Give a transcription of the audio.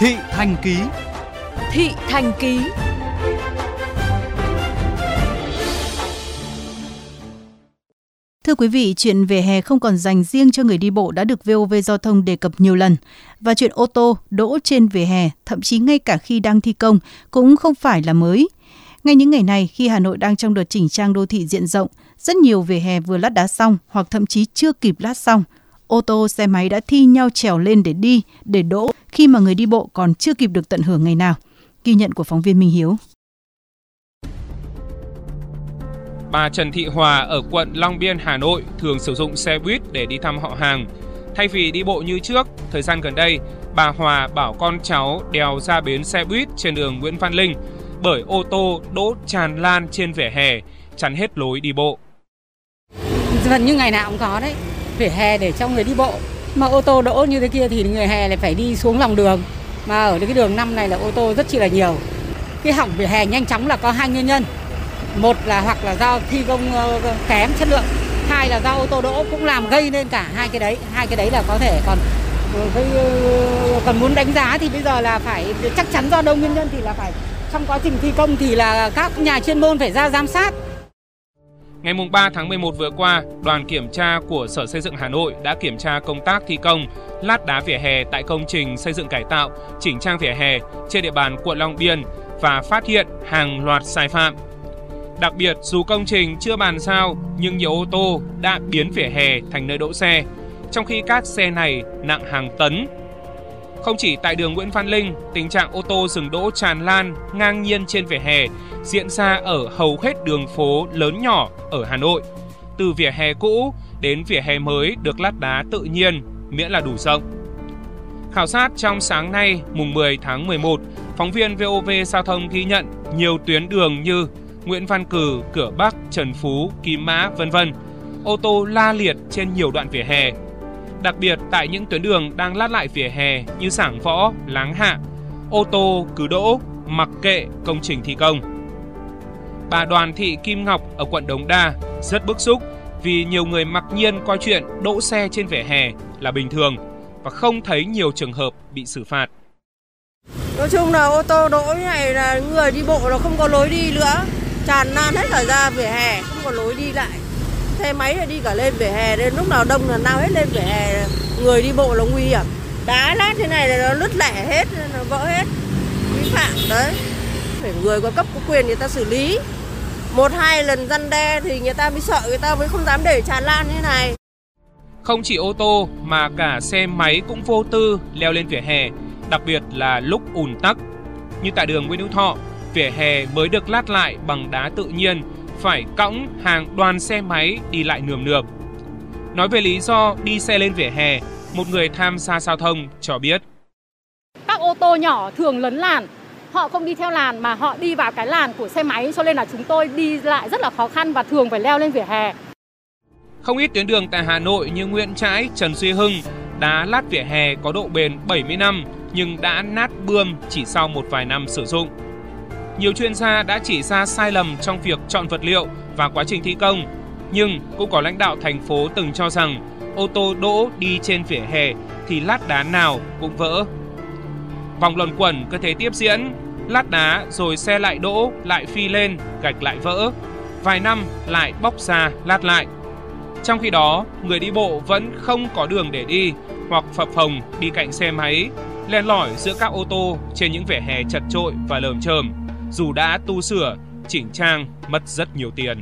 Thị Thành Ký Thị Thành Ký Thưa quý vị, chuyện về hè không còn dành riêng cho người đi bộ đã được VOV Giao thông đề cập nhiều lần. Và chuyện ô tô đỗ trên vỉa hè, thậm chí ngay cả khi đang thi công, cũng không phải là mới. Ngay những ngày này, khi Hà Nội đang trong đợt chỉnh trang đô thị diện rộng, rất nhiều vỉa hè vừa lát đá xong hoặc thậm chí chưa kịp lát xong. Ô tô, xe máy đã thi nhau trèo lên để đi, để đỗ khi mà người đi bộ còn chưa kịp được tận hưởng ngày nào. Ghi nhận của phóng viên Minh Hiếu. Bà Trần Thị Hòa ở quận Long Biên, Hà Nội thường sử dụng xe buýt để đi thăm họ hàng. Thay vì đi bộ như trước, thời gian gần đây, bà Hòa bảo con cháu đèo ra bến xe buýt trên đường Nguyễn Văn Linh bởi ô tô đỗ tràn lan trên vỉa hè, chắn hết lối đi bộ. Gần như ngày nào cũng có đấy, vỉa hè để cho người đi bộ. Mà ô tô đỗ như thế kia thì người hè lại phải đi xuống lòng đường. Mà ở cái đường năm này là ô tô rất chi là nhiều. Cái hỏng vỉa hè nhanh chóng là có hai nguyên nhân một là hoặc là do thi công ờ, kém chất lượng hai là do ô tô đỗ cũng làm gây nên cả hai cái đấy hai cái đấy là có thể còn ờ, ờ, còn muốn đánh giá thì bây giờ là phải, chắc chắn do đâu nguyên nhân thì là phải, trong quá trình thi công thì là các nhà chuyên môn phải ra giám sát Ngày 3 tháng 11 vừa qua, đoàn kiểm tra của Sở Xây dựng Hà Nội đã kiểm tra công tác thi công lát đá vỉa hè tại công trình xây dựng cải tạo, chỉnh trang vỉa hè trên địa bàn quận Long Biên và phát hiện hàng loạt sai phạm. Đặc biệt, dù công trình chưa bàn giao, nhưng nhiều ô tô đã biến vỉa hè thành nơi đỗ xe, trong khi các xe này nặng hàng tấn. Không chỉ tại đường Nguyễn Văn Linh, tình trạng ô tô dừng đỗ tràn lan, ngang nhiên trên vỉa hè diễn ra ở hầu hết đường phố lớn nhỏ ở Hà Nội. Từ vỉa hè cũ đến vỉa hè mới được lát đá tự nhiên, miễn là đủ rộng. Khảo sát trong sáng nay, mùng 10 tháng 11, phóng viên VOV Giao thông ghi nhận nhiều tuyến đường như Nguyễn Văn Cử, Cửa Bắc, Trần Phú, Kim Mã, vân vân. Ô tô la liệt trên nhiều đoạn vỉa hè. Đặc biệt tại những tuyến đường đang lát lại vỉa hè như Sảng Võ, Láng Hạ, ô tô cứ đỗ mặc kệ công trình thi công. Bà Đoàn Thị Kim Ngọc ở quận Đống Đa rất bức xúc vì nhiều người mặc nhiên coi chuyện đỗ xe trên vỉa hè là bình thường và không thấy nhiều trường hợp bị xử phạt. Nói chung là ô tô đỗ như này là người đi bộ nó không có lối đi nữa tràn lan hết cả ra vỉa hè không có lối đi lại xe máy là đi cả lên vỉa hè nên lúc nào đông là nao hết lên vỉa hè. Người đi bộ là nguy hiểm. Đá lát thế này là nó lứt lẻ hết nó vỡ hết. Vi phạm đấy. Phải người có cấp có quyền người ta xử lý. Một hai lần răn đe thì người ta mới sợ người ta mới không dám để tràn lan như này. Không chỉ ô tô mà cả xe máy cũng vô tư leo lên vỉa hè đặc biệt là lúc ùn tắc. Như tại đường Nguyễn Hữu Thọ vỉa hè mới được lát lại bằng đá tự nhiên, phải cõng hàng đoàn xe máy đi lại nườm nượp. Nói về lý do đi xe lên vỉa hè, một người tham gia giao thông cho biết. Các ô tô nhỏ thường lấn làn, họ không đi theo làn mà họ đi vào cái làn của xe máy cho nên là chúng tôi đi lại rất là khó khăn và thường phải leo lên vỉa hè. Không ít tuyến đường tại Hà Nội như Nguyễn Trãi, Trần Duy Hưng, đá lát vỉa hè có độ bền 70 năm nhưng đã nát bươm chỉ sau một vài năm sử dụng. Nhiều chuyên gia đã chỉ ra sai lầm trong việc chọn vật liệu và quá trình thi công, nhưng cũng có lãnh đạo thành phố từng cho rằng ô tô đỗ đi trên vỉa hè thì lát đá nào cũng vỡ. Vòng luẩn quẩn cứ thế tiếp diễn, lát đá rồi xe lại đỗ, lại phi lên, gạch lại vỡ. Vài năm lại bóc ra, lát lại. Trong khi đó, người đi bộ vẫn không có đường để đi hoặc phập phồng đi cạnh xe máy, len lỏi giữa các ô tô trên những vỉa hè chật trội và lởm chởm dù đã tu sửa, chỉnh trang mất rất nhiều tiền.